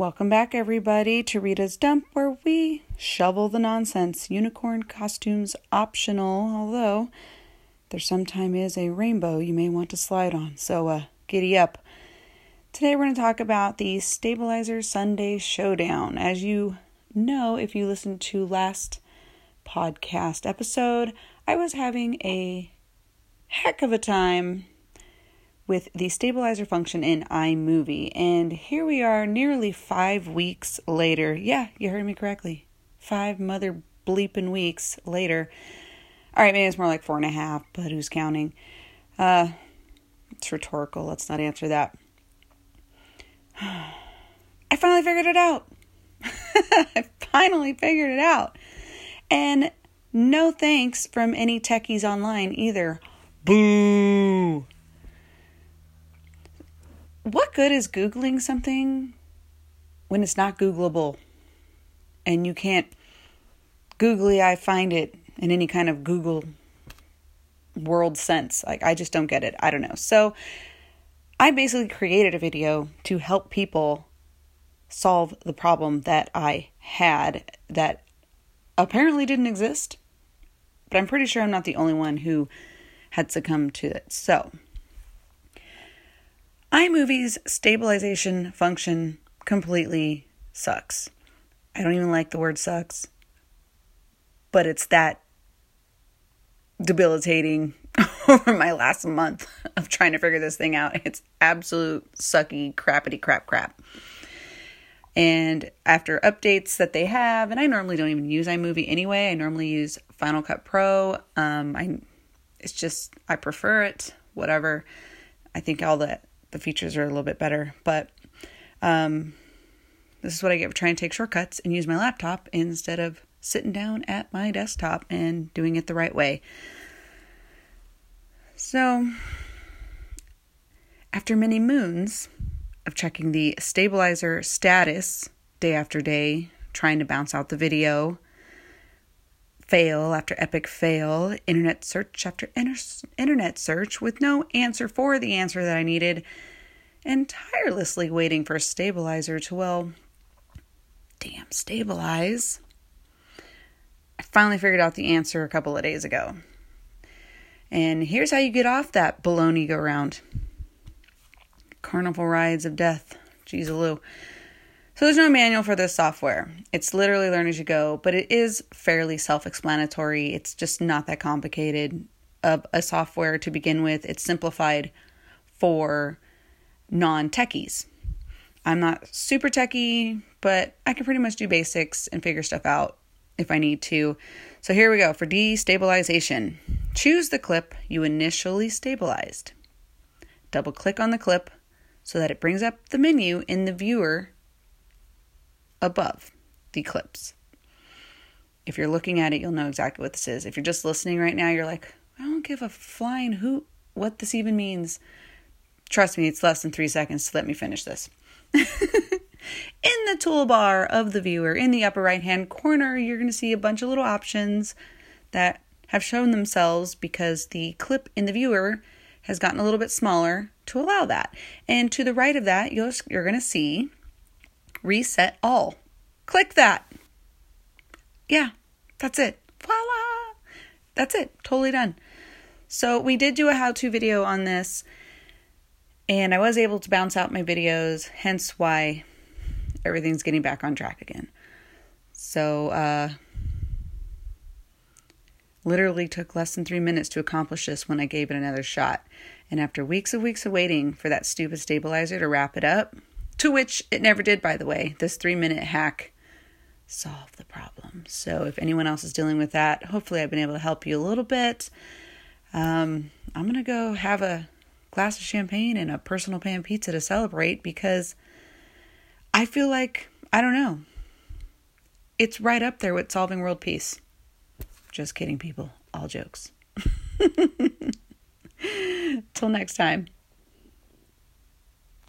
Welcome back, everybody, to Rita's Dump, where we shovel the nonsense. Unicorn costumes optional, although there sometime is a rainbow you may want to slide on. So, uh, giddy up. Today, we're going to talk about the Stabilizer Sunday Showdown. As you know, if you listened to last podcast episode, I was having a heck of a time with the stabilizer function in iMovie. And here we are, nearly five weeks later. Yeah, you heard me correctly. Five mother bleeping weeks later. All right, maybe it's more like four and a half, but who's counting? Uh, it's rhetorical. Let's not answer that. I finally figured it out. I finally figured it out. And no thanks from any techies online either. Boo! What good is Googling something when it's not Googleable and you can't googly I find it in any kind of Google world sense? Like, I just don't get it. I don't know. So, I basically created a video to help people solve the problem that I had that apparently didn't exist, but I'm pretty sure I'm not the only one who had succumbed to it. So, iMovie's stabilization function completely sucks. I don't even like the word sucks, but it's that debilitating over my last month of trying to figure this thing out. It's absolute sucky, crappity crap crap. And after updates that they have, and I normally don't even use iMovie anyway. I normally use Final Cut Pro. Um, I, it's just I prefer it. Whatever. I think all the the features are a little bit better. But um, this is what I get for trying to take shortcuts and use my laptop instead of sitting down at my desktop and doing it the right way. So, after many moons of checking the stabilizer status day after day, trying to bounce out the video, fail after epic fail, internet search after inter- internet search with no answer for the answer that I needed, and tirelessly waiting for a stabilizer to, well, damn, stabilize. I finally figured out the answer a couple of days ago. And here's how you get off that baloney go round. Carnival rides of death. Jeez, Lou. So there's no manual for this software. It's literally learn as you go, but it is fairly self-explanatory. It's just not that complicated of a software to begin with. It's simplified for non-techies. I'm not super techie, but I can pretty much do basics and figure stuff out if I need to. So here we go for destabilization. Choose the clip you initially stabilized. Double click on the clip so that it brings up the menu in the viewer above the clips. If you're looking at it, you'll know exactly what this is. If you're just listening right now, you're like, I don't give a flying hoot what this even means. Trust me, it's less than three seconds to let me finish this. in the toolbar of the viewer, in the upper right hand corner, you're going to see a bunch of little options that have shown themselves because the clip in the viewer has gotten a little bit smaller to allow that. And to the right of that, you're going to see reset all. Click that. Yeah, that's it. Voila! That's it. Totally done. So, we did do a how to video on this, and I was able to bounce out my videos, hence why everything's getting back on track again. So, uh, literally took less than three minutes to accomplish this when I gave it another shot. And after weeks of weeks of waiting for that stupid stabilizer to wrap it up, to which it never did, by the way. This three minute hack solved the problem. So if anyone else is dealing with that, hopefully I've been able to help you a little bit. Um, I'm going to go have a glass of champagne and a personal pan pizza to celebrate because I feel like, I don't know, it's right up there with solving world peace. Just kidding, people. All jokes. Till next time.